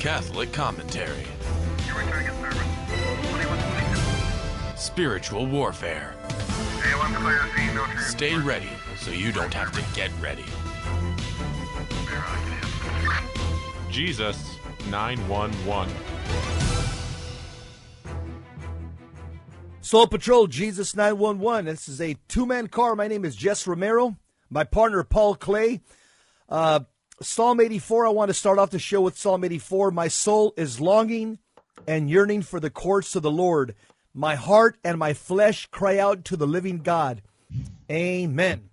Catholic commentary. Spiritual warfare. Stay ready so you don't have to get ready. Jesus 911. Soul Patrol, Jesus 911. This is a two man car. My name is Jess Romero. My partner, Paul Clay. Uh, Psalm 84, I want to start off the show with Psalm 84. My soul is longing and yearning for the courts of the Lord. My heart and my flesh cry out to the living God. Amen.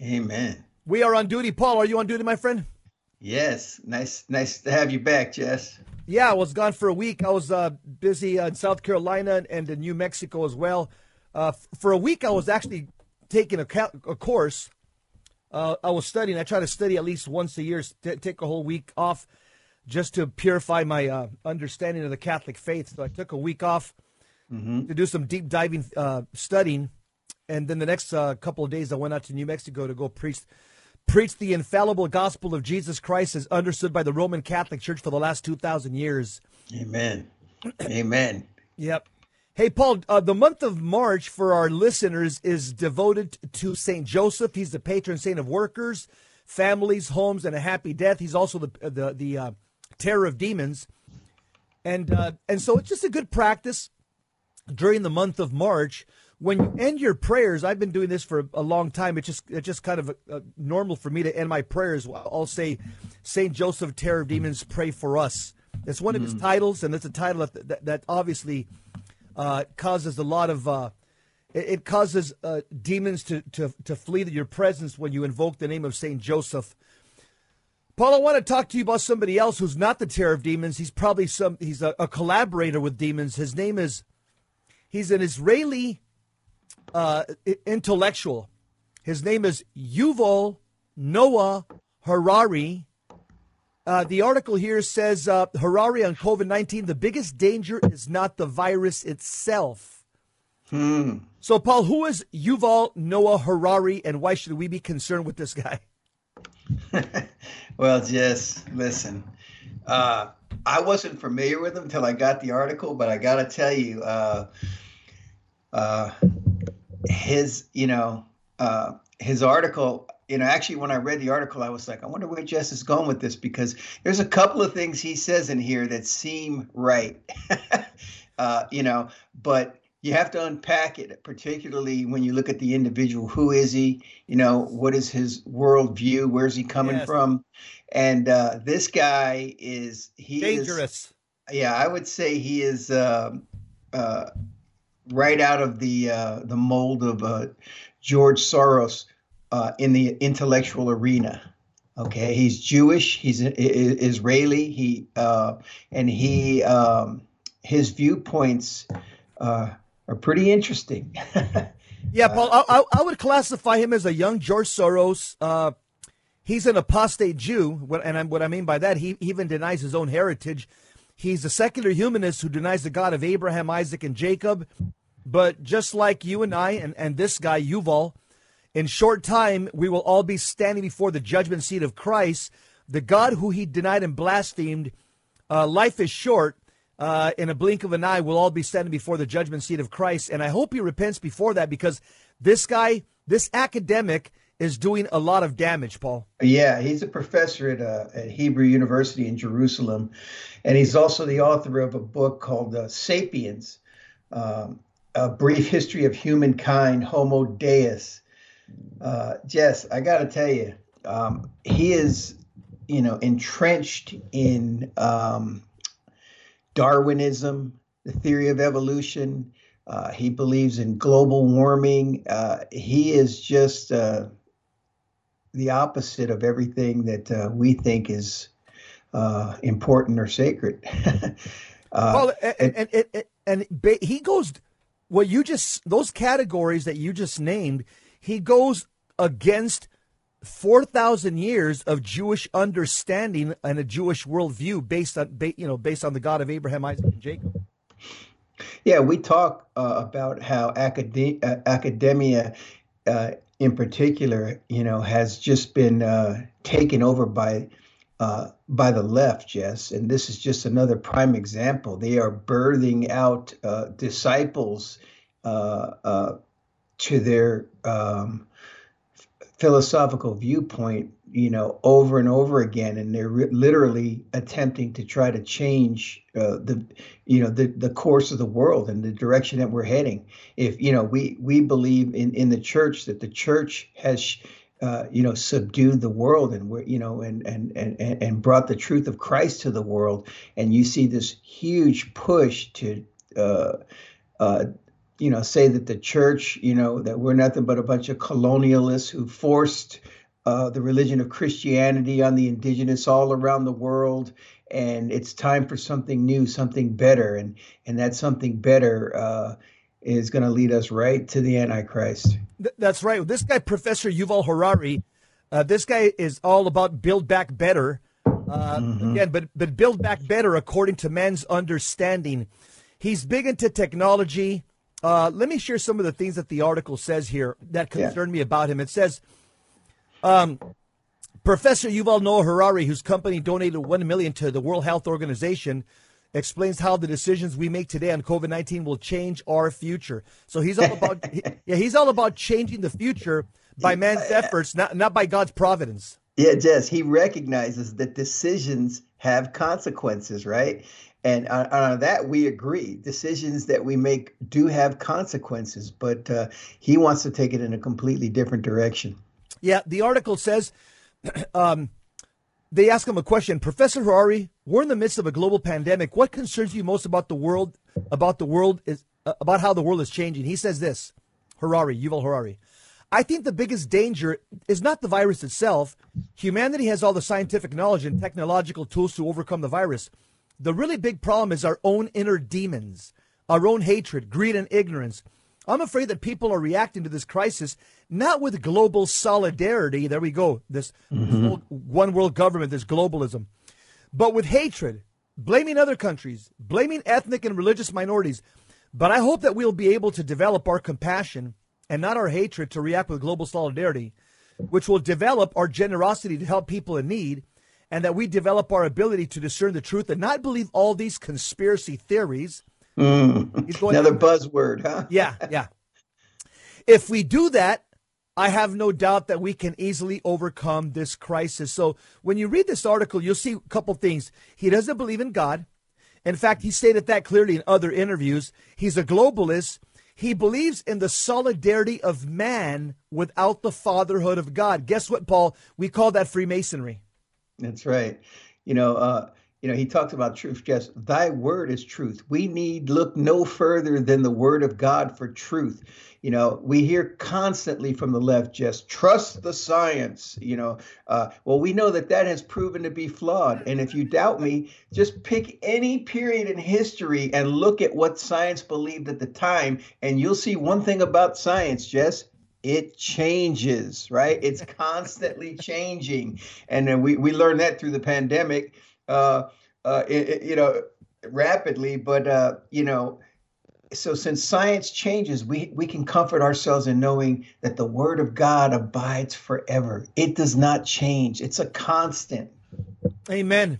Amen. We are on duty. Paul, are you on duty, my friend? Yes. Nice nice to have you back, Jess. Yeah, I was gone for a week. I was uh, busy in South Carolina and in New Mexico as well. Uh, for a week, I was actually taking a, ca- a course uh, I was studying. I try to study at least once a year, t- take a whole week off just to purify my uh, understanding of the Catholic faith. So I took a week off mm-hmm. to do some deep diving uh, studying. And then the next uh, couple of days, I went out to New Mexico to go preach preach the infallible gospel of Jesus Christ as understood by the Roman Catholic Church for the last 2,000 years. Amen. Amen. Yep. Hey, Paul, uh, the month of March for our listeners is devoted to St. Joseph. He's the patron saint of workers, families, homes, and a happy death. He's also the, the, the uh, terror of demons. And, uh, and so it's just a good practice during the month of March. When you end your prayers, I've been doing this for a long time. It's just it's just kind of a, a normal for me to end my prayers. I'll say, Saint Joseph, Terror of Demons, pray for us. It's one of his mm. titles, and it's a title that, that, that obviously uh, causes a lot of uh, it, causes uh, demons to, to to flee your presence when you invoke the name of Saint Joseph. Paul, I want to talk to you about somebody else who's not the terror of demons. He's probably some. He's a, a collaborator with demons. His name is. He's an Israeli uh, intellectual. His name is Yuval Noah Harari. Uh, the article here says uh, Harari on COVID 19 the biggest danger is not the virus itself. Hmm. So, Paul, who is Yuval Noah Harari and why should we be concerned with this guy? well, just listen. Uh, I wasn't familiar with him until I got the article, but I got to tell you, uh, uh, his, you know, uh, his article you know, actually, when I read the article, I was like, I wonder where Jess is going with this because there's a couple of things he says in here that seem right, uh, you know, but you have to unpack it, particularly when you look at the individual. Who is he? You know, what is his worldview? Where's he coming yes. from? And uh, this guy is he dangerous. Is, yeah, I would say he is uh, uh, right out of the uh, the mold of uh, George Soros uh, in the intellectual arena. Okay, he's Jewish. He's Israeli. He uh, and he um, his viewpoints uh, are pretty interesting. yeah, Paul. I, I, would classify him as a young George Soros. Uh, he's an apostate Jew, and what I mean by that, he even denies his own heritage. He's a secular humanist who denies the God of Abraham, Isaac, and Jacob. But just like you and I, and, and this guy Yuval, in short time, we will all be standing before the judgment seat of Christ, the God who he denied and blasphemed. Uh, life is short. Uh, in a blink of an eye, we'll all be standing before the judgment seat of Christ. And I hope he repents before that because this guy, this academic, is doing a lot of damage, Paul. Yeah, he's a professor at, uh, at Hebrew University in Jerusalem. And he's also the author of a book called uh, Sapiens um, A Brief History of Humankind, Homo Deus. Uh, Jess, I got to tell you, um, he is, you know, entrenched in um, Darwinism, the theory of evolution. Uh, he believes in global warming. Uh, he is just uh, the opposite of everything that uh, we think is uh, important or sacred. well, and, and, and, and he goes, what you just, those categories that you just named, he goes against 4,000 years of Jewish understanding and a Jewish worldview based on, you know, based on the God of Abraham, Isaac, and Jacob. Yeah, we talk uh, about how uh, academia, uh, in particular, you know, has just been uh, taken over by uh, by the left, Jess, and this is just another prime example. They are birthing out uh, disciples uh, uh to their um, philosophical viewpoint, you know, over and over again, and they're re- literally attempting to try to change uh, the, you know, the the course of the world and the direction that we're heading. If you know, we we believe in in the church that the church has. Uh, you know, subdued the world and we're, you know, and, and and and brought the truth of Christ to the world. And you see this huge push to uh, uh, you know, say that the church, you know, that we're nothing but a bunch of colonialists who forced uh, the religion of Christianity on the indigenous all around the world, and it's time for something new, something better, and and that something better uh, is going to lead us right to the Antichrist. That's right. This guy, Professor Yuval Harari, uh, this guy is all about build back better. Uh, mm-hmm. Again, but but build back better according to man's understanding. He's big into technology. Uh, let me share some of the things that the article says here that concern yeah. me about him. It says, um, Professor Yuval Noah Harari, whose company donated one million to the World Health Organization, explains how the decisions we make today on COVID nineteen will change our future. So he's all about, he, yeah, he's all about changing the future by man's efforts, not not by God's providence. Yeah, Jess, he recognizes that decisions have consequences, right? And on, on, that, we agree. Decisions that we make do have consequences, but uh, he wants to take it in a completely different direction. Yeah, the article says um, they ask him a question. Professor Harari, we're in the midst of a global pandemic. What concerns you most about the world? About the world is uh, about how the world is changing. He says this. Harari, Yuval Harari. I think the biggest danger is not the virus itself. Humanity has all the scientific knowledge and technological tools to overcome the virus. The really big problem is our own inner demons, our own hatred, greed, and ignorance. I'm afraid that people are reacting to this crisis not with global solidarity. There we go. This mm-hmm. one world government, this globalism, but with hatred, blaming other countries, blaming ethnic and religious minorities. But I hope that we'll be able to develop our compassion and not our hatred to react with global solidarity, which will develop our generosity to help people in need and that we develop our ability to discern the truth and not believe all these conspiracy theories. Mm. Another buzzword, huh? yeah, yeah. If we do that, I have no doubt that we can easily overcome this crisis. So when you read this article, you'll see a couple things. He doesn't believe in God. In fact, he stated that clearly in other interviews. He's a globalist. He believes in the solidarity of man without the fatherhood of God. Guess what, Paul? We call that Freemasonry. That's right. You know, uh, you know, he talks about truth. Just thy word is truth. We need look no further than the word of God for truth. You know, we hear constantly from the left, just trust the science. You know, uh, well, we know that that has proven to be flawed. And if you doubt me, just pick any period in history and look at what science believed at the time, and you'll see one thing about science, Jess it changes, right? It's constantly changing, and we we learned that through the pandemic, it, it, you know, rapidly. But uh, you know, so since science changes, we we can comfort ourselves in knowing that the Word of God abides forever. It does not change. It's a constant. Amen.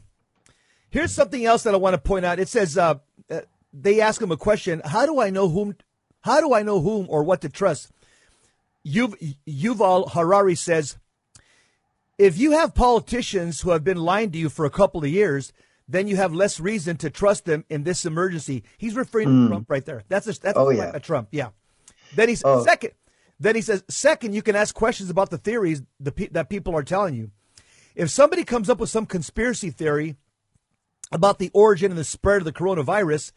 Here's something else that I want to point out. It says uh, uh they ask him a question: How do I know whom? How do I know whom or what to trust? Yuval Harari says, if you have politicians who have been lying to you for a couple of years, then you have less reason to trust them in this emergency. He's referring mm. to hmm. Trump right there. That's a, that's oh, a yeah. at Trump. Yeah. Then he says, oh. second, then he says, second, you can ask questions about the theories the, that people are telling you. If somebody comes up with some conspiracy theory about the origin and the spread of the coronavirus,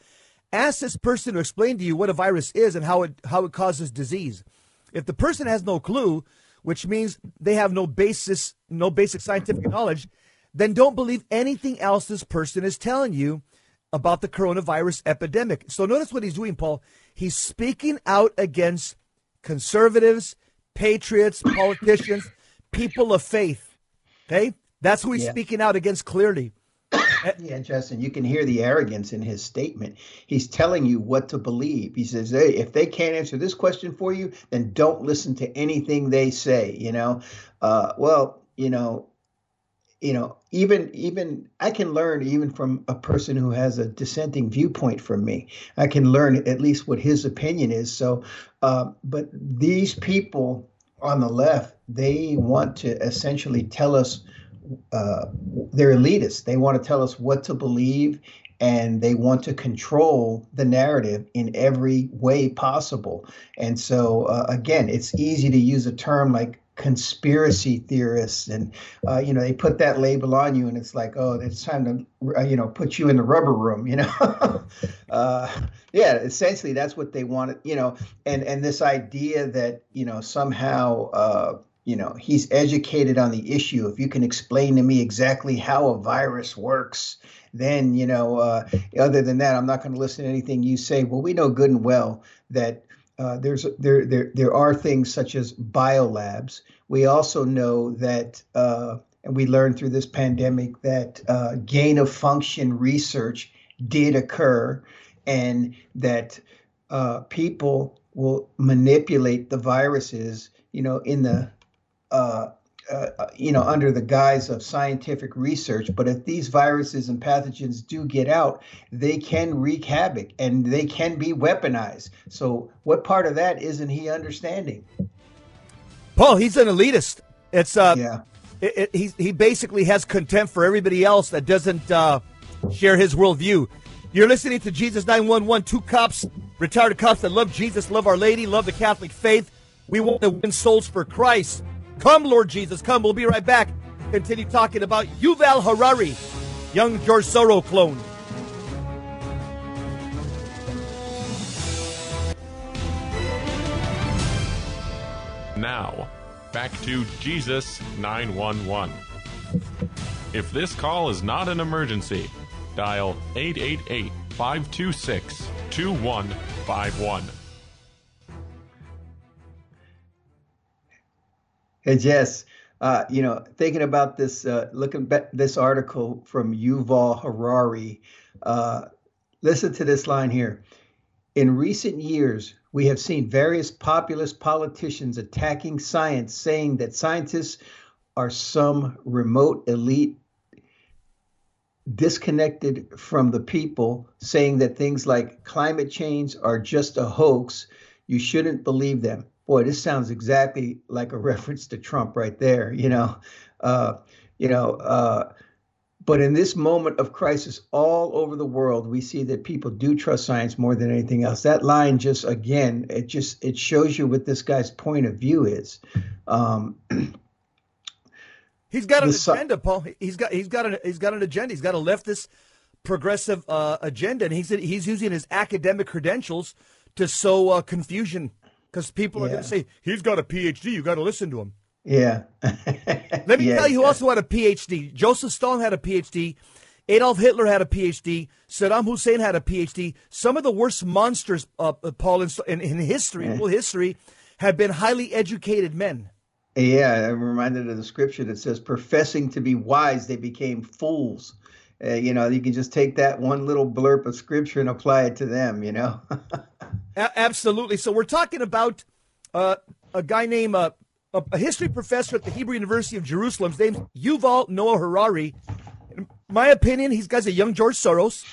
ask this person to explain to you what a virus is and how it how it causes disease. If the person has no clue, which means they have no basis, no basic scientific knowledge, then don't believe anything else this person is telling you about the coronavirus epidemic. So notice what he's doing, Paul. He's speaking out against conservatives, patriots, politicians, people of faith. Okay? That's who he's yeah. speaking out against clearly. Yeah, Justin, you can hear the arrogance in his statement. He's telling you what to believe. He says, "Hey, if they can't answer this question for you, then don't listen to anything they say." You know, uh, well, you know, you know, even even I can learn even from a person who has a dissenting viewpoint from me. I can learn at least what his opinion is. So, uh, but these people on the left, they want to essentially tell us uh, they're elitists. They want to tell us what to believe, and they want to control the narrative in every way possible. And so, uh, again, it's easy to use a term like conspiracy theorists and uh, you know they put that label on you and it's like oh it's time to uh, you know put you in the rubber room you know uh, yeah essentially that's what they wanted you know and and this idea that you know somehow uh, you know he's educated on the issue if you can explain to me exactly how a virus works then you know uh, other than that i'm not going to listen to anything you say well we know good and well that uh, there's there there there are things such as biolabs. We also know that, uh, and we learned through this pandemic that uh, gain of function research did occur, and that uh, people will manipulate the viruses, you know, in the uh, uh, you know, under the guise of scientific research. But if these viruses and pathogens do get out, they can wreak havoc and they can be weaponized. So, what part of that isn't he understanding? Paul, he's an elitist. It's uh, yeah. It, it, he he basically has contempt for everybody else that doesn't uh, share his worldview. You're listening to Jesus 911, two cops, retired cops that love Jesus, love Our Lady, love the Catholic faith. We want to win souls for Christ. Come, Lord Jesus, come. We'll be right back. Continue talking about Yuval Harari, young George clone. Now, back to Jesus 911. If this call is not an emergency, dial 888 526 2151. Hey Jess, uh, you know, thinking about this, uh, looking at this article from Yuval Harari, uh, listen to this line here. In recent years, we have seen various populist politicians attacking science, saying that scientists are some remote elite disconnected from the people, saying that things like climate change are just a hoax. You shouldn't believe them boy, this sounds exactly like a reference to Trump right there. You know, uh, you know. Uh, but in this moment of crisis all over the world, we see that people do trust science more than anything else. That line just again, it just it shows you what this guy's point of view is. Um, he's got an agenda, Paul. He's got he's got an he's got an agenda. He's got a leftist progressive uh, agenda, and he's he's using his academic credentials to sow uh, confusion because people yeah. are going to say he's got a PhD. You got to listen to him. Yeah. Let me yeah, tell you who also had a PhD. Joseph Stalin had a PhD. Adolf Hitler had a PhD. Saddam Hussein had a PhD. Some of the worst monsters, uh, uh Paul, in, in, in history, yeah. history, have been highly educated men. Yeah, I'm reminded of the scripture that says, professing to be wise, they became fools. Uh, you know, you can just take that one little blurb of scripture and apply it to them, you know? A- absolutely. So we're talking about uh, a guy named uh, a history professor at the Hebrew University of Jerusalem. His name's Yuval Noah Harari. In my opinion, he's guy's a young George Soros.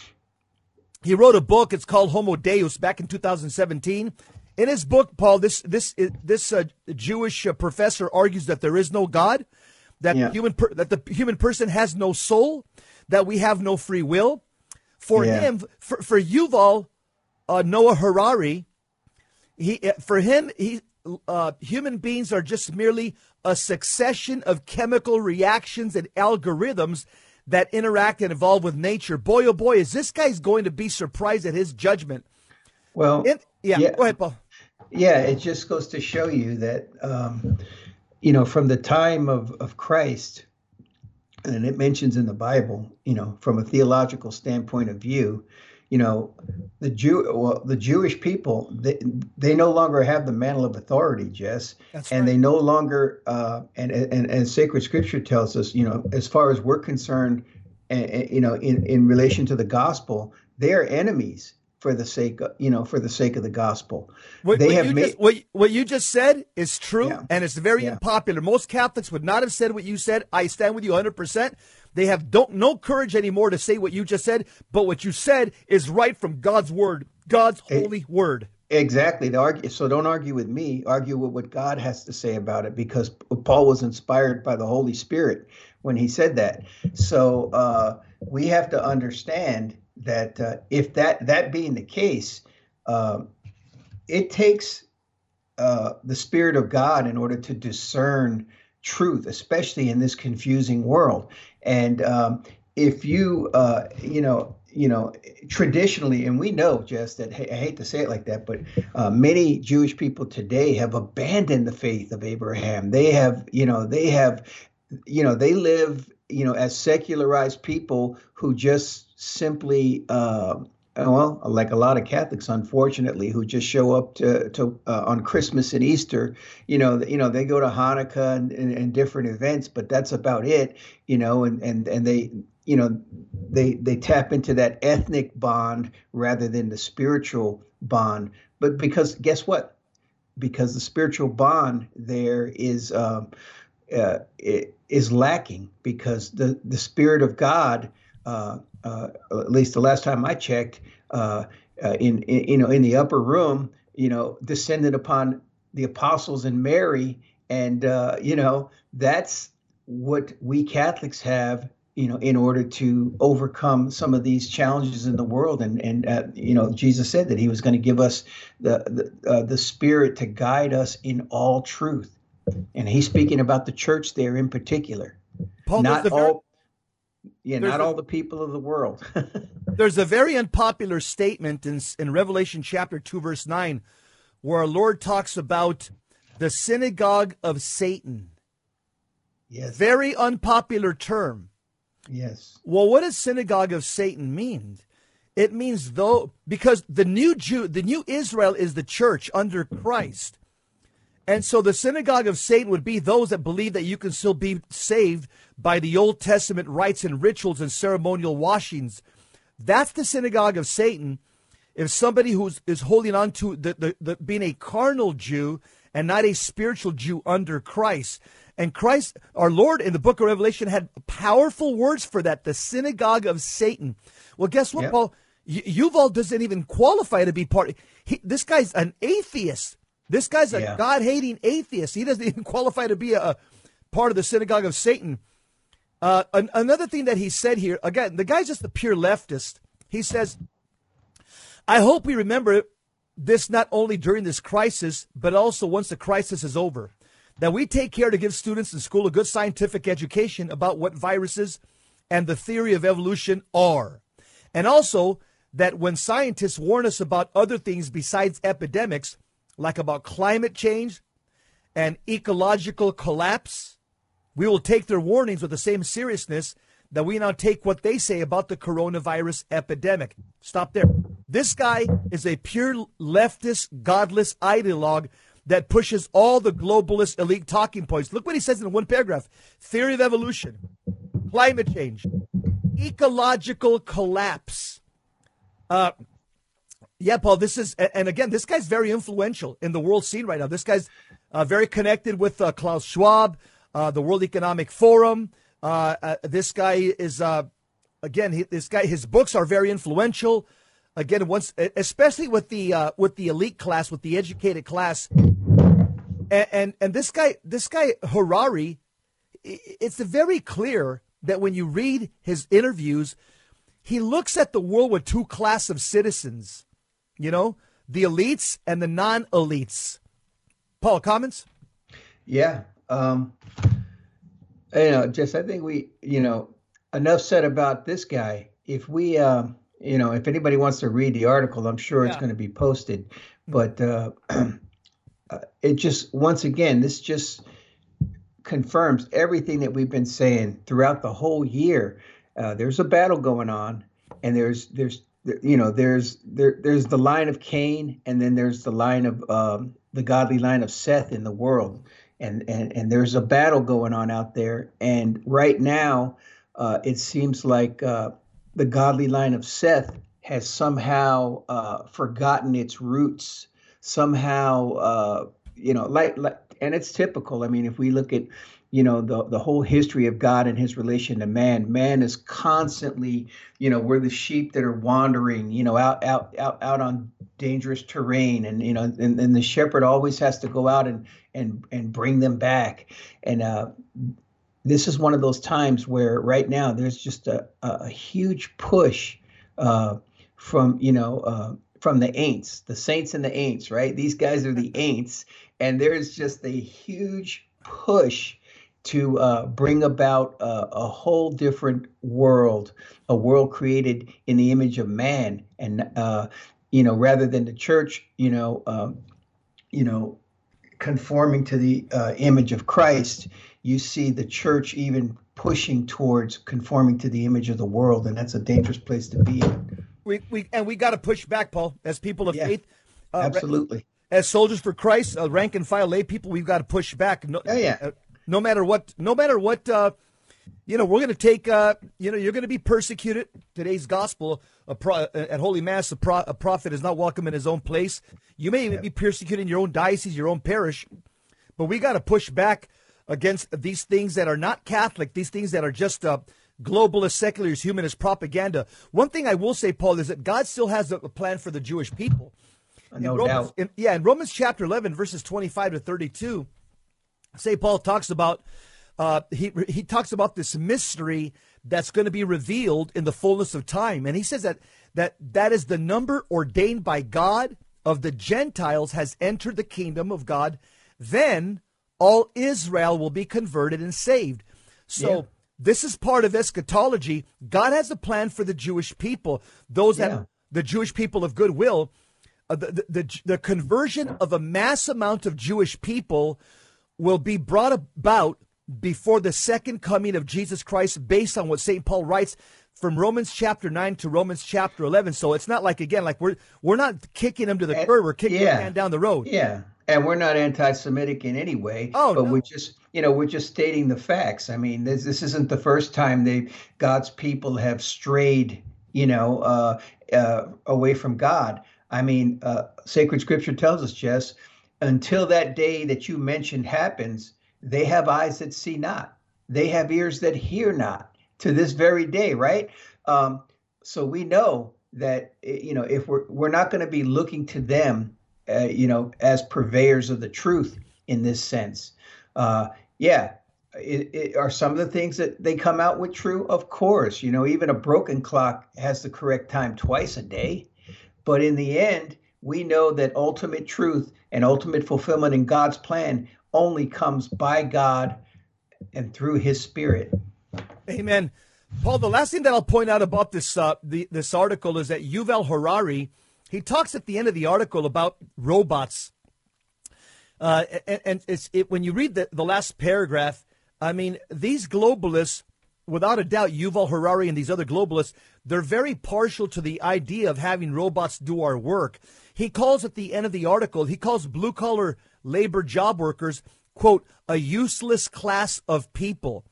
He wrote a book. It's called Homo Deus back in 2017. In his book, Paul, this this this uh, Jewish uh, professor argues that there is no God, that yeah. human per- that the human person has no soul, that we have no free will. For yeah. him, for, for Yuval, uh, Noah Harari, he uh, for him he uh, human beings are just merely a succession of chemical reactions and algorithms that interact and evolve with nature. Boy, oh boy, is this guy's going to be surprised at his judgment. Well, yeah, yeah, go ahead, Paul. Yeah, it just goes to show you that, um, you know, from the time of, of Christ, and it mentions in the Bible, you know, from a theological standpoint of view, you know, the Jew, well, the Jewish people, they, they no longer have the mantle of authority, Jess, That's and right. they no longer, uh, and, and and sacred scripture tells us, you know, as far as we're concerned, and, and, you know, in in relation to the gospel, they are enemies for the sake of you know for the sake of the gospel. What, they what have made just, what, what you just said is true, yeah. and it's very yeah. unpopular. Most Catholics would not have said what you said. I stand with you 100. percent They have don't no courage anymore to say what you just said, but what you said is right from God's word, God's holy word. Exactly. Argue, so don't argue with me. Argue with what God has to say about it, because Paul was inspired by the Holy Spirit when he said that. So uh, we have to understand that uh, if that that being the case, uh, it takes uh, the Spirit of God in order to discern truth, especially in this confusing world. And um, if you, uh, you know, you know, traditionally, and we know just that, I hate to say it like that, but uh, many Jewish people today have abandoned the faith of Abraham. They have, you know, they have, you know, they live, you know, as secularized people who just simply, uh, well, like a lot of Catholics, unfortunately, who just show up to, to uh, on Christmas and Easter. You know, you know, they go to Hanukkah and, and, and different events, but that's about it. You know, and and and they you know they they tap into that ethnic bond rather than the spiritual bond but because guess what because the spiritual bond there is um, uh, is lacking because the the spirit of God uh, uh, at least the last time I checked uh, uh, in, in you know in the upper room you know descended upon the apostles and Mary and uh, you know that's what we Catholics have you know, in order to overcome some of these challenges in the world. And and uh, you know, Jesus said that He was going to give us the the, uh, the Spirit to guide us in all truth. And He's speaking about the church there in particular. Paul, not all. Very, yeah, not a, all the people of the world. there's a very unpopular statement in in Revelation chapter two, verse nine, where our Lord talks about the synagogue of Satan. Yes. Very unpopular term. Yes. Well, what does synagogue of Satan mean? It means though because the new Jew, the new Israel is the church under Christ. And so the synagogue of Satan would be those that believe that you can still be saved by the Old Testament rites and rituals and ceremonial washings. That's the synagogue of Satan. If somebody who is holding on to the, the, the being a carnal Jew and not a spiritual Jew under Christ. And Christ, our Lord, in the book of Revelation, had powerful words for that the synagogue of Satan. Well, guess what, yep. Paul? Y- Yuval doesn't even qualify to be part. He, this guy's an atheist. This guy's a yeah. God hating atheist. He doesn't even qualify to be a, a part of the synagogue of Satan. Uh, an, another thing that he said here, again, the guy's just a pure leftist. He says, I hope we remember this not only during this crisis, but also once the crisis is over that we take care to give students in school a good scientific education about what viruses and the theory of evolution are. And also that when scientists warn us about other things besides epidemics, like about climate change and ecological collapse, we will take their warnings with the same seriousness that we now take what they say about the coronavirus epidemic. Stop there. This guy is a pure leftist, godless ideologue that pushes all the globalist elite talking points. Look what he says in one paragraph theory of evolution, climate change, ecological collapse. Uh, yeah, Paul, this is, and again, this guy's very influential in the world scene right now. This guy's uh, very connected with uh, Klaus Schwab, uh, the World Economic Forum. Uh, uh, this guy is, again, he, this guy, his books are very influential again once especially with the uh, with the elite class with the educated class and, and and this guy this guy Harari it's very clear that when you read his interviews he looks at the world with two class of citizens you know the elites and the non-elites paul comments yeah um you know just i think we you know enough said about this guy if we um you know, if anybody wants to read the article, I'm sure yeah. it's going to be posted. But uh, uh, it just, once again, this just confirms everything that we've been saying throughout the whole year. Uh, there's a battle going on, and there's there's you know there's there there's the line of Cain, and then there's the line of um, the godly line of Seth in the world, and and and there's a battle going on out there. And right now, uh, it seems like uh, the godly line of Seth has somehow uh, forgotten its roots. Somehow, uh, you know, like, like, and it's typical. I mean, if we look at, you know, the the whole history of God and His relation to man, man is constantly, you know, we're the sheep that are wandering, you know, out out out out on dangerous terrain, and you know, and, and the shepherd always has to go out and and and bring them back, and uh, this is one of those times where right now there's just a, a huge push uh, from you know uh, from the ain'ts, the saints and the ain'ts, right? These guys are the ain'ts, and there's just a huge push to uh, bring about a, a, whole different world, a world created in the image of man, and uh, you know, rather than the church, you know, um, you know, conforming to the uh, image of Christ, you see the church even pushing towards conforming to the image of the world, and that's a dangerous place to be in. We, we and we got to push back, Paul, as people of yeah, faith. Uh, absolutely. As soldiers for Christ, uh, rank and file lay people, we've got to push back. No, yeah, yeah. Uh, no matter what, no matter what, uh, you know, we're going to take. Uh, you know, you're going to be persecuted. Today's gospel pro, uh, at Holy Mass, a, pro, a, prophet is not welcome in his own place. You may even be persecuted in your own diocese, your own parish. But we got to push back against these things that are not Catholic, these things that are just uh, globalist, secularist, humanist propaganda. One thing I will say, Paul, is that God still has a plan for the Jewish people. No in Romans, doubt. In, yeah, in Romans chapter 11, verses 25 to 32, St. Paul talks about uh, he he talks about this mystery that's going to be revealed in the fullness of time, and he says that that that is the number ordained by God of the Gentiles has entered the kingdom of God. Then all Israel will be converted and saved. So yeah. this is part of eschatology. God has a plan for the Jewish people, those yeah. that the Jewish people of goodwill. Uh, the, the, the, the conversion of a mass amount of Jewish people will be brought about before the second coming of Jesus Christ, based on what St. Paul writes from Romans chapter 9 to Romans chapter 11. So it's not like, again, like we're, we're not kicking them to the curb, we're kicking yeah. them down the road. Yeah and we're not anti-Semitic in any way. Oh, but no. we're just, you know, we're just stating the facts. I mean, this this isn't the first time they God's people have strayed, you know, uh, uh, away from God. I mean, uh, sacred Scripture tells us, Jess, until that day that you mentioned happens, they have eyes that see not, they have ears that hear not. To this very day, right? Um, so we know that eh, you know if we're we're not going to be looking to them uh, you know, as purveyors of the truth in this sense. Uh, yeah, it, it, are some of the things that they come out with true? Of course. You know, even a broken clock has the correct time twice a day. But in the end, we know that ultimate truth and ultimate fulfillment in God's plan only comes by God and through His Spirit. Amen. Paul, the last thing that I'll point out about this uh, the, this article is that Yuval Harari he talks at the end of the article about robots. Uh, and, and it's it, when you read the, the last paragraph, I mean, these globalists, without a doubt, Yuval Harari and these other globalists, they're very partial to the idea of having robots do our work. He calls at the end of the article, he calls blue collar labor job workers, quote, a useless class of people.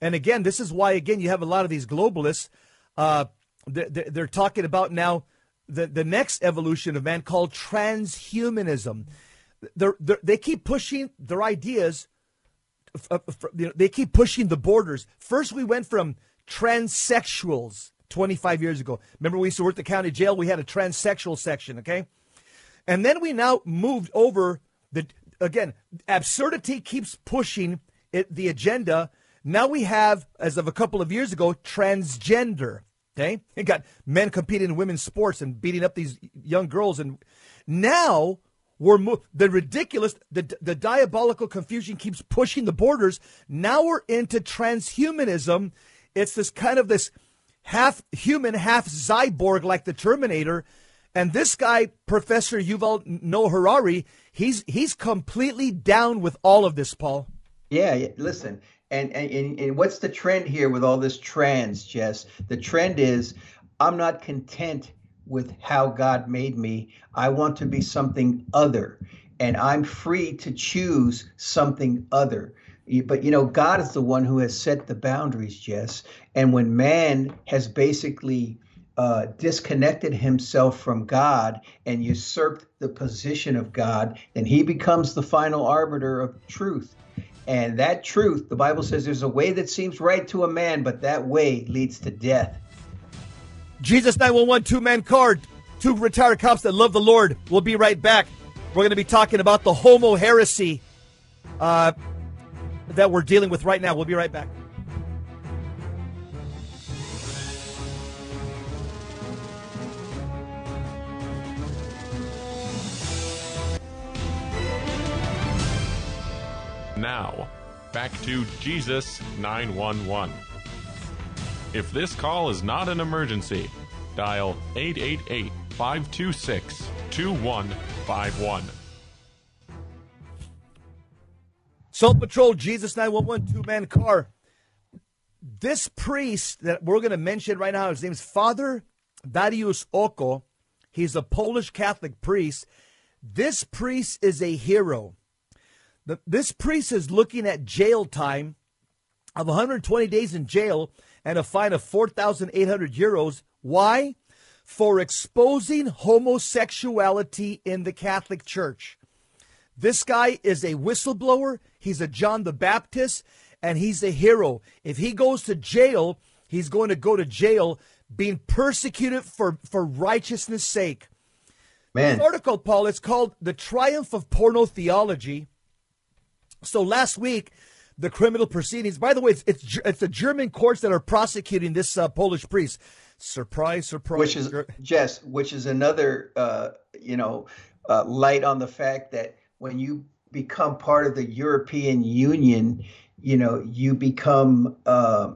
And again, this is why, again, you have a lot of these globalists. Uh, they're, talking about now the, the next evolution of man called transhumanism. They're, they're, they keep pushing their ideas. Uh, you know, they keep pushing the borders. First, we went from transsexuals 25 years ago. Remember, we used to work the county jail. We had a transsexual section, okay? And then we now moved over the again. Absurdity keeps pushing it, the agenda. Now we have, as of a couple of years ago, transgender. Okay, it got men competing in women's sports and beating up these young girls, and now we're mo- the ridiculous, the the diabolical confusion keeps pushing the borders. Now we're into transhumanism. It's this kind of this half human, half cyborg, like the Terminator. And this guy, Professor Yuval Noah Harari, he's he's completely down with all of this, Paul. Yeah, listen, and, and and what's the trend here with all this trans, Jess? The trend is I'm not content with how God made me. I want to be something other, and I'm free to choose something other. But you know, God is the one who has set the boundaries, Jess. And when man has basically uh, disconnected himself from God and usurped the position of God, then he becomes the final arbiter of truth. And that truth, the Bible says there's a way that seems right to a man, but that way leads to death. Jesus 911 two man card, two retired cops that love the Lord. We'll be right back. We're going to be talking about the homo heresy uh, that we're dealing with right now. We'll be right back. Now, back to Jesus 911. If this call is not an emergency, dial 888 526 2151. Soul Patrol, Jesus 911, two man car. This priest that we're going to mention right now, his name is Father Darius Oko. He's a Polish Catholic priest. This priest is a hero. The, this priest is looking at jail time of 120 days in jail and a fine of 4,800 euros. Why? For exposing homosexuality in the Catholic Church. This guy is a whistleblower. He's a John the Baptist, and he's a hero. If he goes to jail, he's going to go to jail being persecuted for, for righteousness' sake. Man. This article, Paul, it's called The Triumph of Porno Theology. So last week, the criminal proceedings, by the way, it's, it's, it's the German courts that are prosecuting this uh, Polish priest. Surprise, surprise. Which is, Jess, which is another, uh, you know, uh, light on the fact that when you become part of the European Union, you know, you become uh,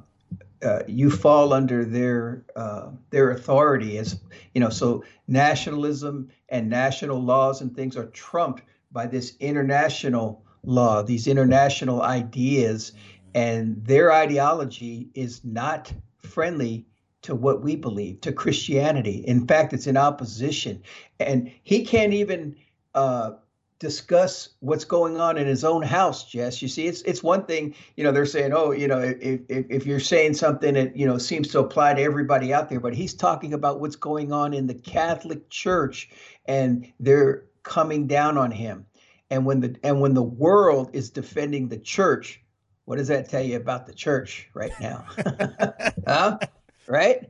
uh, you fall under their uh, their authority as you know. So nationalism and national laws and things are trumped by this international law, these international ideas, and their ideology is not friendly to what we believe, to Christianity. In fact, it's in opposition, and he can't even uh, discuss what's going on in his own house, Jess. You see, it's it's one thing, you know, they're saying, oh, you know, if, if, if you're saying something that, you know, seems to apply to everybody out there, but he's talking about what's going on in the Catholic Church and they're coming down on him. And when the and when the world is defending the church, what does that tell you about the church right now? huh? Right?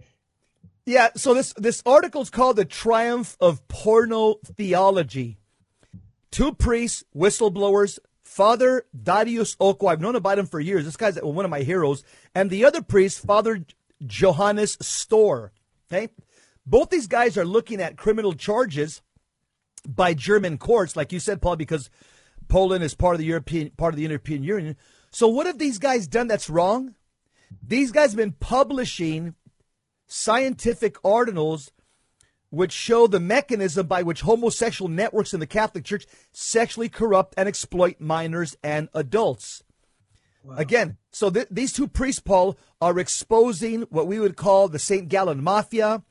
Yeah, so this this article is called The Triumph of Porno Theology two priests, whistleblowers, Father Darius Oko. I've known about him for years. This guy's one of my heroes. And the other priest, Father Johannes Stöhr. Okay. Both these guys are looking at criminal charges by German courts, like you said, Paul, because Poland is part of the European part of the European Union. So what have these guys done that's wrong? These guys have been publishing scientific articles which show the mechanism by which homosexual networks in the Catholic Church sexually corrupt and exploit minors and adults. Wow. Again, so th- these two priests, Paul, are exposing what we would call the St. Gallen Mafia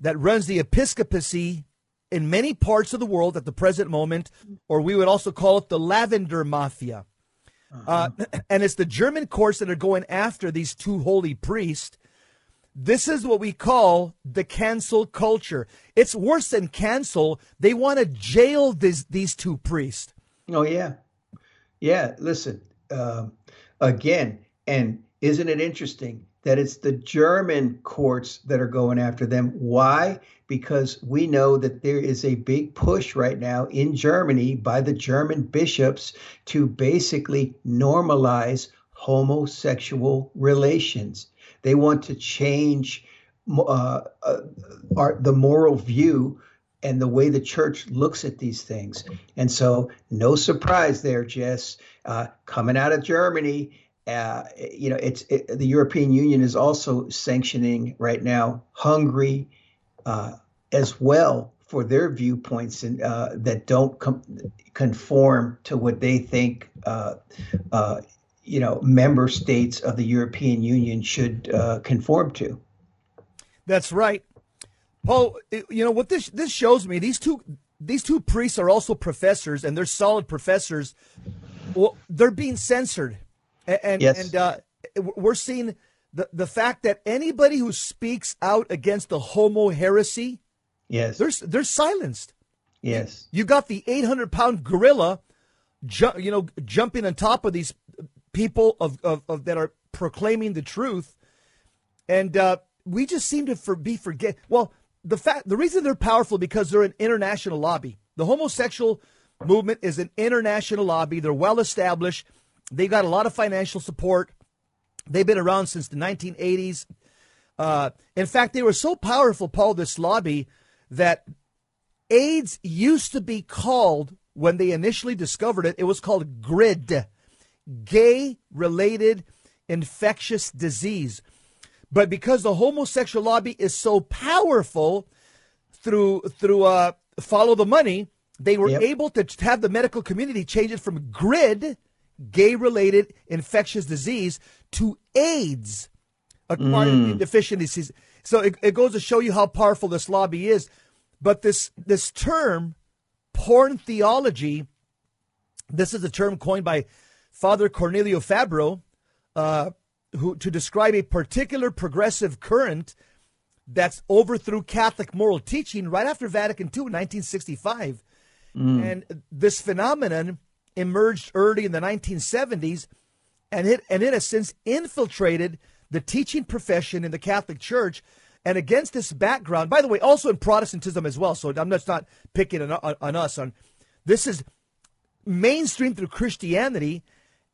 that runs the episcopacy in many parts of the world at the present moment, or we would also call it the Lavender Mafia. Uh-huh. Uh, and it's the German courts that are going after these two holy priests this is what we call the cancel culture. It's worse than cancel. They want to jail this, these two priests. Oh, yeah. Yeah. Listen, uh, again, and isn't it interesting that it's the German courts that are going after them? Why? Because we know that there is a big push right now in Germany by the German bishops to basically normalize homosexual relations. They want to change uh, uh, our, the moral view and the way the church looks at these things. And so, no surprise there, Jess. Uh, coming out of Germany, uh, you know, it's it, the European Union is also sanctioning right now Hungary uh, as well for their viewpoints and uh, that don't com- conform to what they think you know member states of the European Union should uh, conform to. That's right, Paul. You know what this this shows me? These two these two priests are also professors, and they're solid professors. Well, they're being censored, and yes. and uh, we're seeing the, the fact that anybody who speaks out against the homo heresy, Yes. they're, they're silenced. yes. You got the 800 pound gorilla, ju- you know, jumping on top of these people of, of, of that are proclaiming the truth, and uh, we just seem to for, be forget. Well, the fact, the reason they're powerful because they're an international lobby. The homosexual movement is an international lobby. They're well established. They got a lot of financial support. They've been around since the 1980s. Uh, in fact, they were so powerful, Paul, this lobby, that AIDS used to be called, when they initially discovered it, it was called GRID, gay related infectious disease. But because the homosexual lobby is so powerful through through uh, follow the money, they were Yep. able to have the medical community change it from GRID, gay related infectious disease, to AIDS, acquired immune deficient disease. So it, it goes to show you how powerful this lobby is. But this this term, pornotheology, this is a term coined by Father Cornelio Fabro, uh, who to describe a particular progressive current that's overthrew Catholic moral teaching right after Vatican II in 1965. And this phenomenon emerged early in the 1970s, and it and it has since infiltrated the teaching profession in the Catholic Church. And against this background, by the way, also in Protestantism as well. So I'm just not picking on, on, on us. On this is mainstream through Christianity.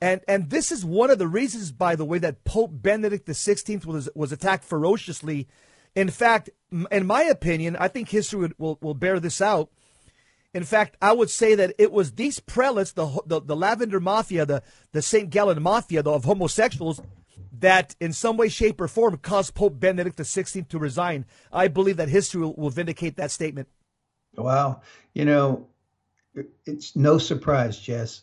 And and this is one of the reasons, by the way, that Pope Benedict XVI was was attacked ferociously. In fact, in my opinion, I think history would, will will bear this out. In fact, I would say that it was these prelates, the the, the Lavender Mafia, the the Saint Gallen Mafia the, of homosexuals, that in some way, shape, or form caused Pope Benedict XVI to resign. I believe that history will, will vindicate that statement. Wow. You know, it's no surprise, Jess.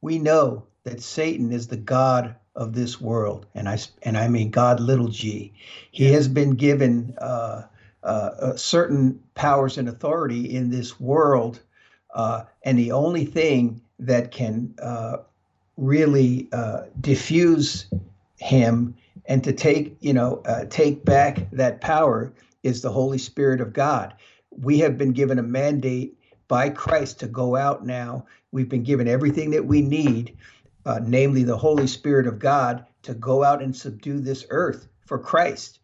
We know that Satan is the God of this world, and I and I mean God, little G. He has been given uh, uh, uh, certain powers and authority in this world, uh, and the only thing that can uh, really uh, diffuse him and to take you know uh, take back that power is the Holy Spirit of God. We have been given a mandate by Christ to go out now. We've been given everything that we need, uh, namely the Holy Spirit of God, to go out and subdue this earth for Christ.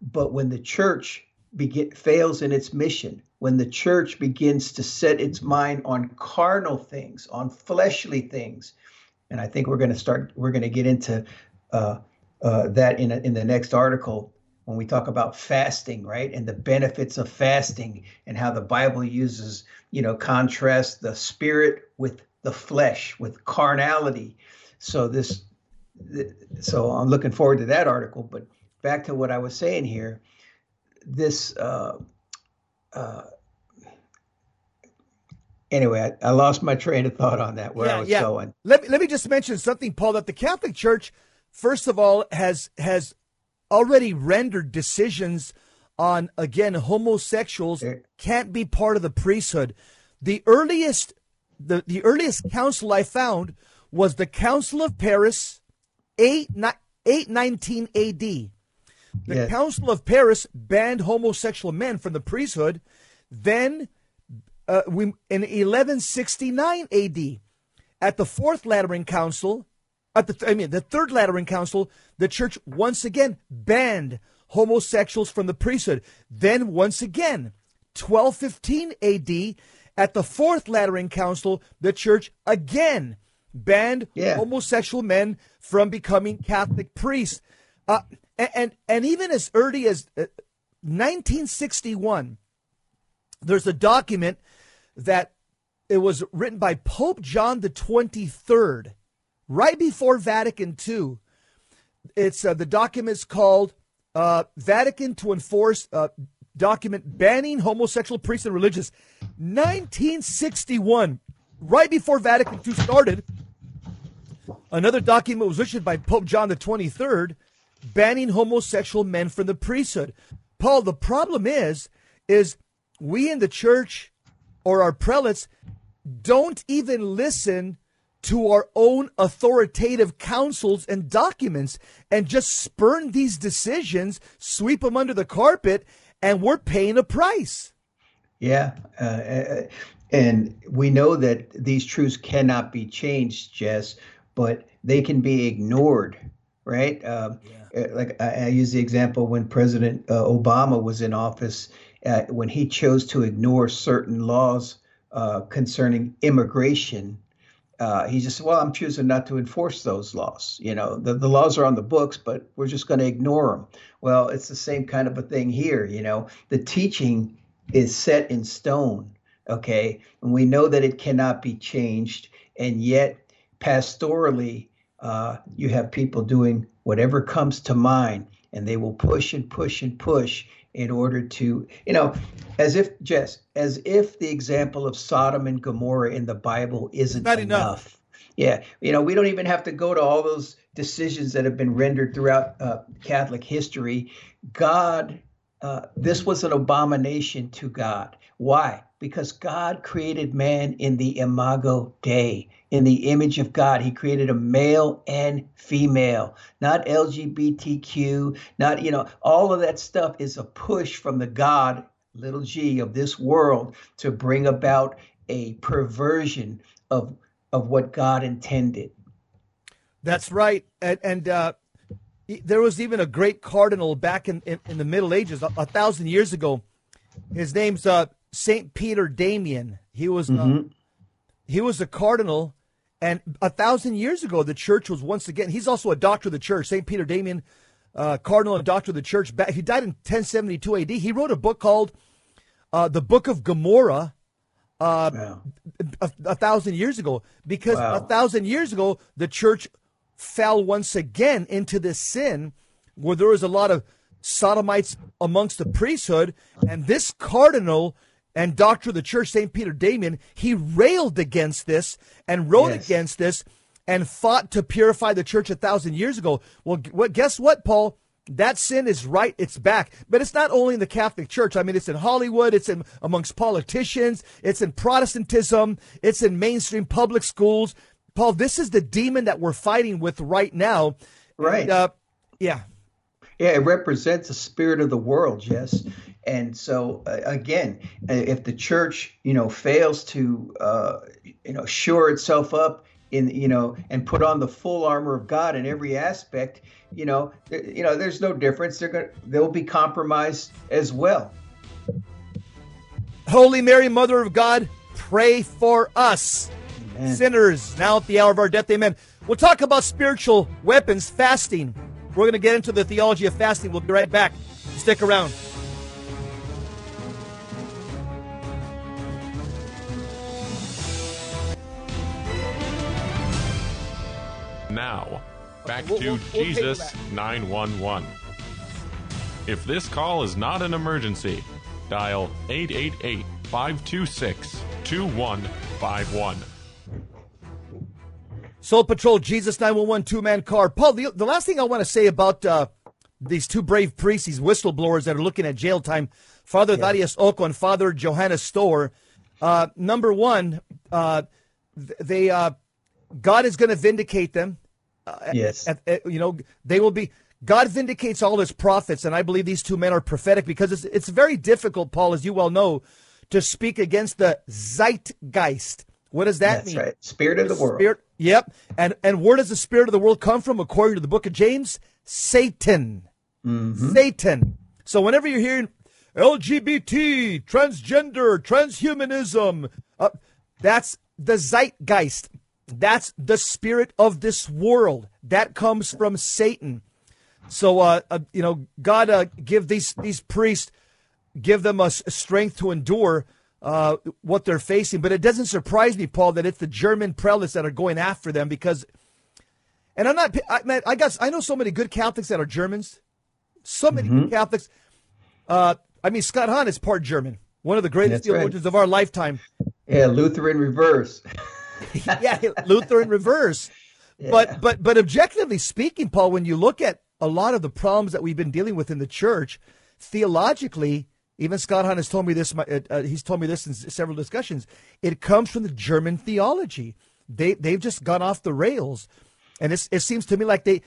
But when the church begin, fails in its mission, when the church begins to set its mind on carnal things, on fleshly things, and I think we're going to start, we're going to get into uh, uh, that in, a, in the next article when we talk about fasting, right? And the benefits of fasting and how the Bible uses, you know, contrast the spirit with the flesh, with carnality. So this, so I'm looking forward to that article. But back to what I was saying here, this, uh, uh, anyway, I, I lost my train of thought on that, where I was going. Let me, let me just mention something, Paul, that the Catholic Church, first of all, has has already rendered decisions on again homosexuals can't be part of the priesthood. The earliest the, the earliest council I found was the Council of Paris, 8, 819 AD. The. Council of Paris banned homosexual men from the priesthood. Then, uh, we in 1169 AD, at the Fourth Lateran Council, at the I mean the Third Lateran Council, the Church once again banned homosexuals from the priesthood. Then once again, 1215 AD, at the Fourth Lateran Council, the Church again banned Yeah. homosexual men from becoming Catholic priests. Uh, and, and and even as early as uh, 1961, there's a document that it was written by Pope John the 23rd, right before Vatican II. It's uh, the document's called uh, Vatican to Enforce uh, Document Banning Homosexual Priests and Religious. 1961, right before Vatican II started, another document was issued by Pope John the 23rd banning homosexual men from the priesthood. Paul, the problem is, is we in the church or our prelates don't even listen to our own authoritative councils and documents and just spurn these decisions, sweep them under the carpet, and we're paying a price. Yeah. Uh, uh and we know that these truths cannot be changed, Jess, but they can be ignored, right? Uh, yeah. Uh, like I, I, use the example when President uh, Obama was in office, uh, when he chose to ignore certain laws uh, concerning immigration. Uh, he just said, well, I'm choosing not to enforce those laws. You know, the, the laws are on the books, but we're just going to ignore them. Well, it's the same kind of a thing here. You know, the teaching is set in stone okay? And we know that it cannot be changed. And yet, pastorally, uh, you have people doing whatever comes to mind, and they will push and push and push in order to, you know, as if, Jess, as if the example of Sodom and Gomorrah in the Bible isn't enough. enough. Yeah, you know, we don't even have to go to all those decisions that have been rendered throughout uh, Catholic history. God, uh, this was an abomination to God. Why? because God created man in the imago Dei, in the image of God. He created a male and female, not LGBTQ, not, you know, all of that stuff is a push from the God, little g, of this world to bring about a perversion of, of what God intended. That's right. And, and uh, there was even a great cardinal back in, in, in the Middle Ages, a, a, thousand years ago. His name's uh, Saint Peter Damian. He was uh, mm-hmm. uh, he was a cardinal, and a thousand years ago, the church was once again. He's also a doctor of the church. Saint Peter Damian, uh, cardinal and doctor of the church. He died in 1072 A.D. He wrote a book called uh, the Book of Gomorrah. Uh, wow. a, a, thousand years ago, because wow. a thousand years ago the church fell once again into this sin, where there was a lot of sodomites amongst the priesthood, and this cardinal and doctor of the church, St. Peter Damian, he railed against this and wrote yes. against this and fought to purify the church a thousand years ago. Well, guess what, Paul? That sin is right. It's back. But it's not only in the Catholic Church. I mean, it's in Hollywood. It's in amongst politicians. It's in Protestantism. It's in mainstream public schools. Paul, this is the demon that we're fighting with right now. Right. And, uh, yeah. Yeah, it represents the spirit of the world, yes. And so uh, again, if the church, you know, fails to, uh, you know, shore itself up in, you know, and put on the full armor of God in every aspect, you know, th- you know, there's no difference. They're going, to they'll be compromised as well. Holy Mary, Mother of God, pray for us. Amen. Sinners, now at the hour of our death. Amen. We'll talk about spiritual weapons, fasting. We're going to get into the theology of fasting. We'll be right back. Stick around. Now, back to we'll, we'll Jesus 911. If this call is not an emergency, dial 888 526 2151. Soul Patrol, Jesus 911, two man car. Paul, the, the last thing I want to say about uh, these two brave priests, these whistleblowers that are looking at jail time, Father yeah. Thaddeus Oko and Father Johannes Stöhr. Uh, number one, uh, they uh, God is going to vindicate them. Uh, yes. At, at, you know, they will be. God vindicates all his prophets, and I believe these two men are prophetic because it's, it's very difficult, Paul, as you well know, to speak against the zeitgeist. What does that That's mean? Right. Spirit of the world. Spirit, yep. And and where does the spirit of the world come from according to the book of James? Satan. Mm-hmm. Satan. So whenever you're hearing LGBT, transgender, transhumanism, uh, that's the zeitgeist. That's the spirit of this world. That comes from Satan. So, uh, uh you know, God uh, give these these priests, give them a, a strength to endure uh, what they're facing. But it doesn't surprise me, Paul, that it's the German prelates that are going after them because. And I'm not. I, man, I guess I know so many good Catholics that are Germans. So many mm-hmm. Catholics. Uh, I mean, Scott Hahn is part German. One of the greatest That's theologians right. of our lifetime. Yeah, Luther in reverse. yeah, Luther in reverse. Yeah. But but but objectively speaking, Paul, when you look at a lot of the problems that we've been dealing with in the church, theologically, even Scott Hahn has told me this. Uh, uh, he's told me this in several discussions. It comes from the German theology. they they've just gone off the rails, and it seems to me like they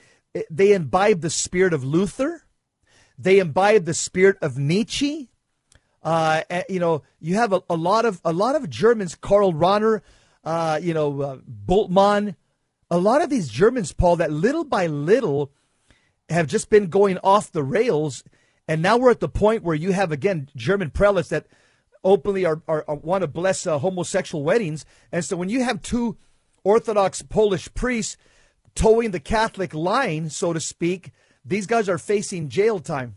they imbibe the spirit of Luther, they imbibe the spirit of Nietzsche. Uh, you know, you have a, a, lot of a lot of Germans, Karl Rahner, uh, you know, uh, a lot of these Germans, Paul, that little by little have just been going off the rails, and now we're at the point where you have again German prelates that openly are, are, are want to bless uh, homosexual weddings, and so when you have two Orthodox Polish priests towing the Catholic line, so to speak, these guys are facing jail time.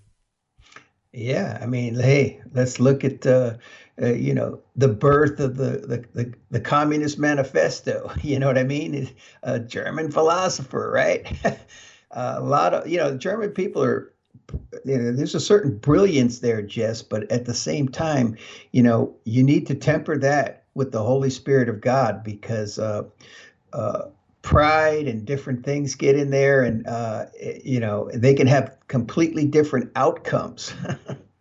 Yeah, I mean, hey, let's look at uh, uh, you know the birth of the, the the, the Communist Manifesto. You know what I mean? A German philosopher, right? a lot of you know German people are. You know, there's a certain brilliance there, Jess, but at the same time, you know, you need to temper that with the Holy Spirit of God because uh, uh, pride and different things get in there and uh, you know they can have completely different outcomes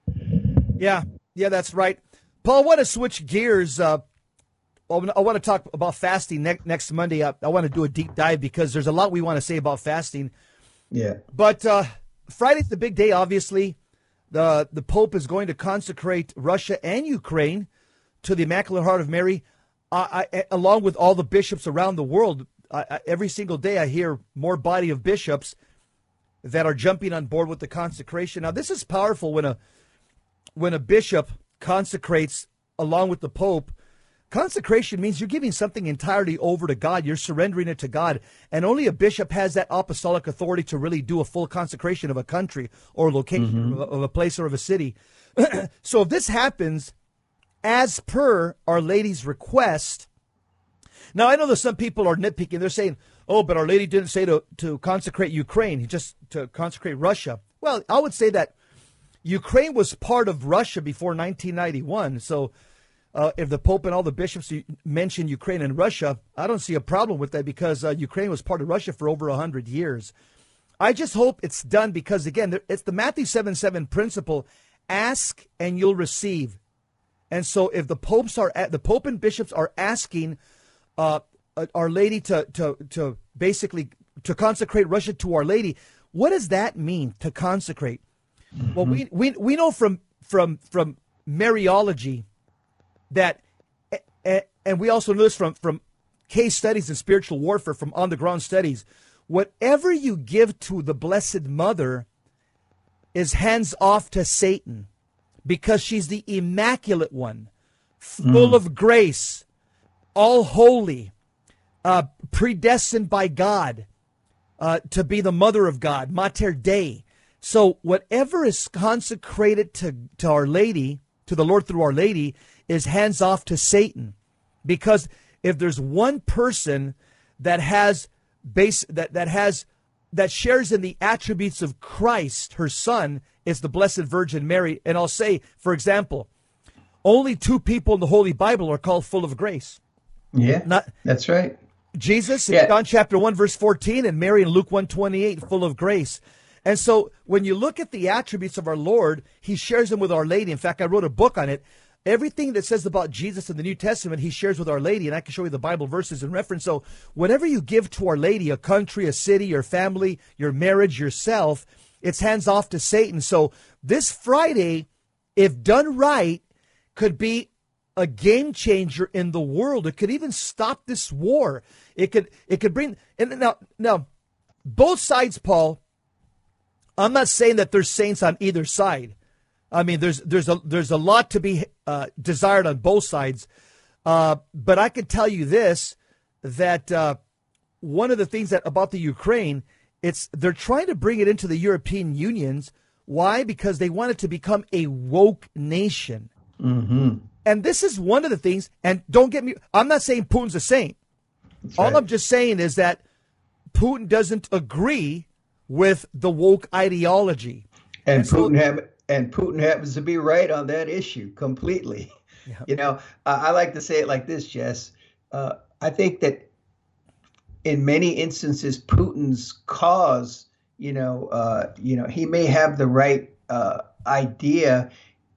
yeah yeah that's right paul i want to switch gears uh, I want to talk about fasting next next Monday. I, I, want to do a deep dive because there's a lot we want to say about fasting. Yeah. But uh, Friday's the big day. Obviously, the the Pope is going to consecrate Russia and Ukraine to the Immaculate Heart of Mary, uh, I, along with all the bishops around the world. I, every single day I hear more body of bishops that are jumping on board with the consecration. Now this is powerful when a when a bishop consecrates along with the pope. Consecration means you're giving something entirely over to God. You're surrendering it to God. And only a bishop has that apostolic authority to really do a full consecration of a country or location mm-hmm. of a place or of a city. so if this happens as per Our Lady's request, now, I know that some people are nitpicking. They're saying, oh, but Our Lady didn't say to, to consecrate Ukraine, just to consecrate Russia. Well, I would say that Ukraine was part of Russia before 1991. So uh, if the Pope and all the bishops mention Ukraine and Russia, I don't see a problem with that because uh, Ukraine was part of Russia for over 100 years. I just hope it's done because, again, it's the Matthew 7 7 principle ask and you'll receive. And so if the popes are at, the Pope and bishops are asking uh, uh, Our Lady to, to, to basically to consecrate Russia to Our Lady. What does that mean to consecrate? Mm-hmm. Well, we, we, we know from, from, from Mariology that, and we also know this from, from case studies in spiritual warfare, from on the ground studies, whatever you give to the Blessed Mother is hands off to Satan because she's the immaculate one, full mm. of grace, all holy, uh, predestined by God uh, to be the mother of God, Mater Dei. So whatever is consecrated to, to Our Lady, to the Lord through Our Lady, is hands off to Satan. Because if there's one person that has base that, that has that shares in the attributes of Christ, her son, is the Blessed Virgin Mary. And I'll say, for example, only two people in the Holy Bible are called full of grace. Yeah, Not, that's right. Jesus in yeah. John chapter 1 verse 14 and Mary in Luke 128 full of grace. And so when you look at the attributes of our Lord, he shares them with Our Lady. In fact, I wrote a book on it. Everything that says about Jesus in the New Testament, he shares with Our Lady, and I can show you the Bible verses in reference. So whatever you give to Our Lady, a country, a city, your family, your marriage, yourself, it's hands off to Satan. So this Friday, if done right, could be a game changer in the world. It could even stop this war. It could it could bring and now now both sides, Paul. I'm not saying that there's saints on either side. I mean, there's there's a there's a lot to be uh, desired on both sides. Uh, but I can tell you this: that uh, one of the things that about the Ukraine, it's they're trying to bring it into the European Unions. Why? Because they want it to become a woke nation. Mm-hmm. And this is one of the things, and don't get me, I'm not saying Putin's a saint. That's All right. I'm just saying is that Putin doesn't agree with the woke ideology. And, and Putin so, have, and Putin happens to be right on that issue completely. Yeah. You know, uh, I like to say it like this, Jess. Uh, I think that in many instances, Putin's cause, you know, uh, you know, he may have the right uh, idea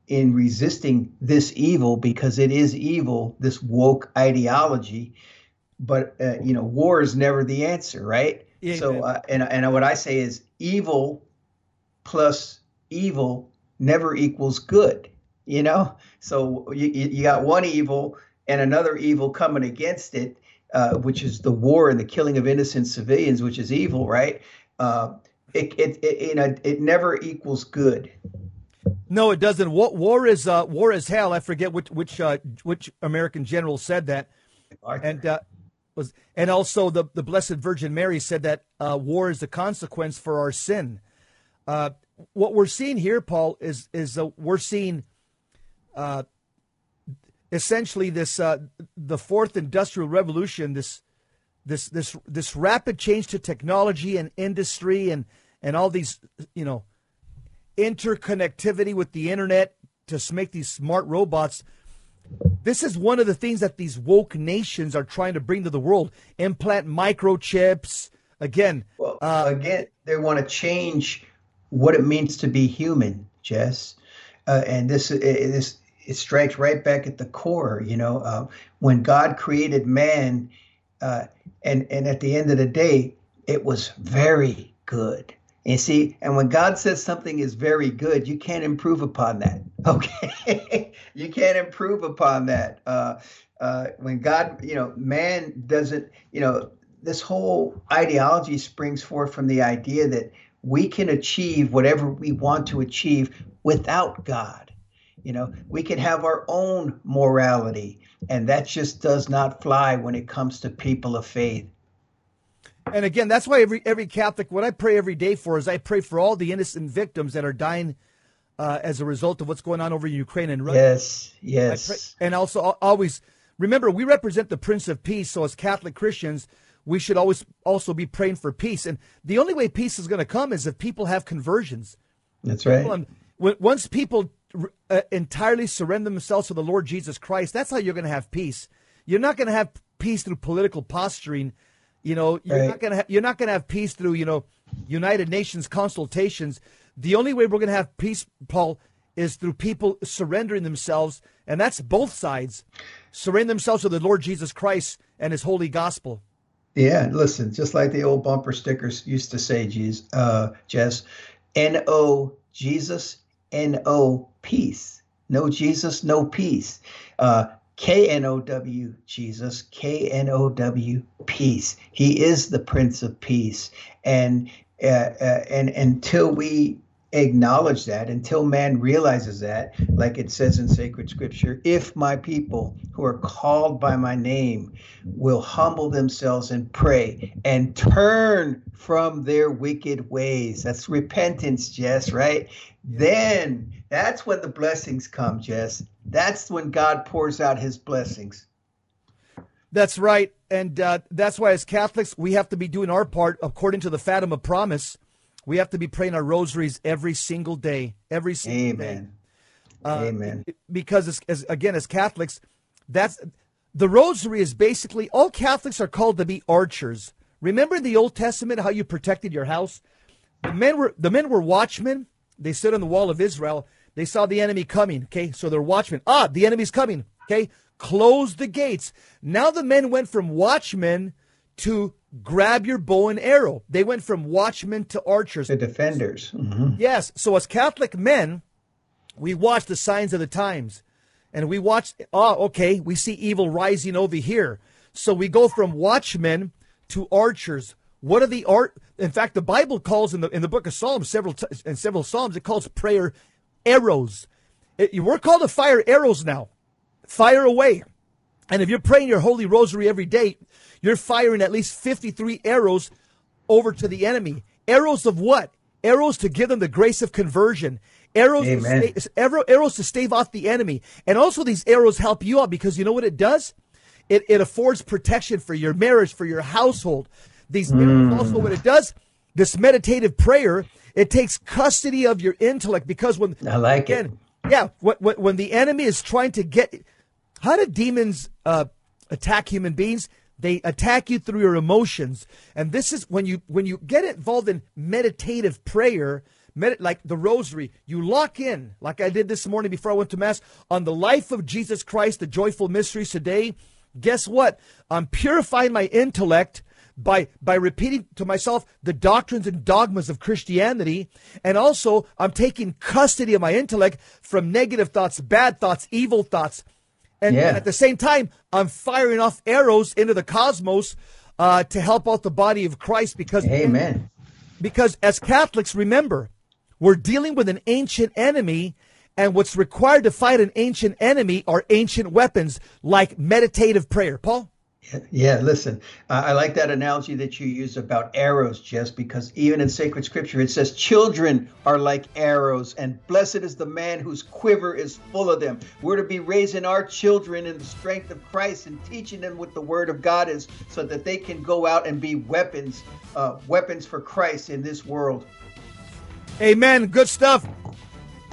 in resisting this evil because it is evil, this woke ideology. but uh, you know, war is never the answer, right? Yeah, so, uh, and and what I say is evil plus evil never equals good. You know, so you you got one evil and another evil coming against it, uh, which is the war and the killing of innocent civilians, which is evil, right? Uh, it, it, it, you know, it never equals good. No, it doesn't. War, war is uh, war is hell. I forget which which uh, which American general said that, Arthur. and uh, was and also the the Blessed Virgin Mary said that uh, war is the consequence for our sin. Uh, what we're seeing here, Paul, is is uh, we're seeing uh, essentially this uh, the fourth industrial revolution, this this this this rapid change to technology and industry and and all these you know interconnectivity with the internet to make these smart robots. This is one of the things that these woke nations are trying to bring to the world. Implant microchips. Again, well, uh, again, they want to change what it means to be human, Jess. Uh, and this this it strikes right back at the core. You know, uh, when God created man, uh, and and at the end of the day, it was very good. You see, and when God says something is very good, you can't improve upon that. Okay, you can't improve upon that. Uh, uh, when God, you know, man doesn't, you know, this whole ideology springs forth from the idea that we can achieve whatever we want to achieve without God. You know, we can have our own morality, and that just does not fly when it comes to people of faith. And again, that's why every every Catholic, what I pray every day for is I pray for all the innocent victims that are dying uh, as a result of what's going on over in Ukraine and Russia. Yes, yes. Pray, and also always remember we represent the Prince of Peace. So as Catholic Christians, we should always also be praying for peace. And the only way peace is going to come is if people have conversions. That's right. once people uh, entirely surrender themselves to the Lord Jesus Christ, that's how you're going to have peace. You're not going to have peace through political posturing you know, you're right. not gonna ha- you're not gonna have peace through you know United Nations consultations. The only way we're gonna have peace, Paul, is through people surrendering themselves, and that's both sides, surrendering themselves to the Lord Jesus Christ and His holy gospel. Yeah, listen, just like the old bumper stickers used to say, Jeez, uh, Jess, N O Jesus, N O peace. No Jesus, no peace. Uh, K N O W, Jesus, K N O W, peace. He is the Prince of Peace. And, uh, uh, and until we acknowledge that, until man realizes that, like it says in sacred scripture, if my people who are called by my name will humble themselves and pray and turn from their wicked ways, that's repentance, Jess, right? Then that's when the blessings come, Jess. That's when God pours out his blessings. That's right. And uh, that's why, as Catholics, we have to be doing our part according to the Fatima promise. We have to be praying our rosaries every single day. Every single Amen. day. Uh, Amen. Because, as, as, again, as Catholics, that's the rosary is basically all Catholics are called to be archers. Remember in the Old Testament how you protected your house? The men were the men were watchmen. They stood on the wall of Israel they saw the enemy coming. Okay, so they're watchmen. Ah, the enemy's coming. Okay, close the gates. Now the men went from watchmen to grab your bow and arrow. They went from watchmen to archers. The defenders. Mm-hmm. Yes. So as Catholic men, we watch the signs of the times. And we watch, oh, okay, we see evil rising over here. So we go from watchmen to archers. What are the art? In fact, the Bible calls in the in the book of Psalms several t- in several Psalms it calls prayer arrows. It, we're called to fire arrows now. Fire away. And if you're praying your holy rosary every day, you're firing at least 53 arrows over to the enemy. Arrows of what? Arrows to give them the grace of conversion. Arrows, to stay, arrows to stave off the enemy. And also these arrows help you out because you know what it does? It, it affords protection for your marriage, for your household. These mm. arrows also what it does, this meditative prayer, it takes custody of your intellect because when I like again, it. Yeah, when, when the enemy is trying to get, how do demons uh, attack human beings? They attack you through your emotions, and this is when you when you get involved in meditative prayer, med- like the Rosary. You lock in, like I did this morning before I went to mass, on the life of Jesus Christ, the joyful mysteries today. guess what? I'm purifying my intellect by by repeating to myself the doctrines and dogmas of Christianity and also I'm taking custody of my intellect from negative thoughts, bad thoughts, evil thoughts. And, Yeah. at the same time, I'm firing off arrows into the cosmos uh, to help out the body of Christ because Amen. because as Catholics, remember, we're dealing with an ancient enemy, and what's required to fight an ancient enemy are ancient weapons like meditative prayer. Paul? Yeah, listen, I I like that analogy that you use about arrows, Jess, because even in sacred scripture it says, Children are like arrows, and blessed is the man whose quiver is full of them. We're to be raising our children in the strength of Christ and teaching them what the word of God is so that they can go out and be weapons, uh, weapons for Christ in this world. Amen. Good stuff.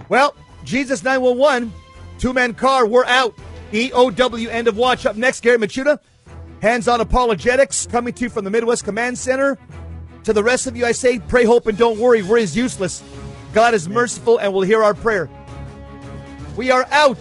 Well, Jesus 911, two man car, we're out. EOW, end of watch. Up next, Gary Michuta, hands on apologetics, coming to you from the Midwest Command Center. To the rest of you, I say, pray, hope, and don't worry. Worry is useless. God is merciful and will hear our prayer. We are out.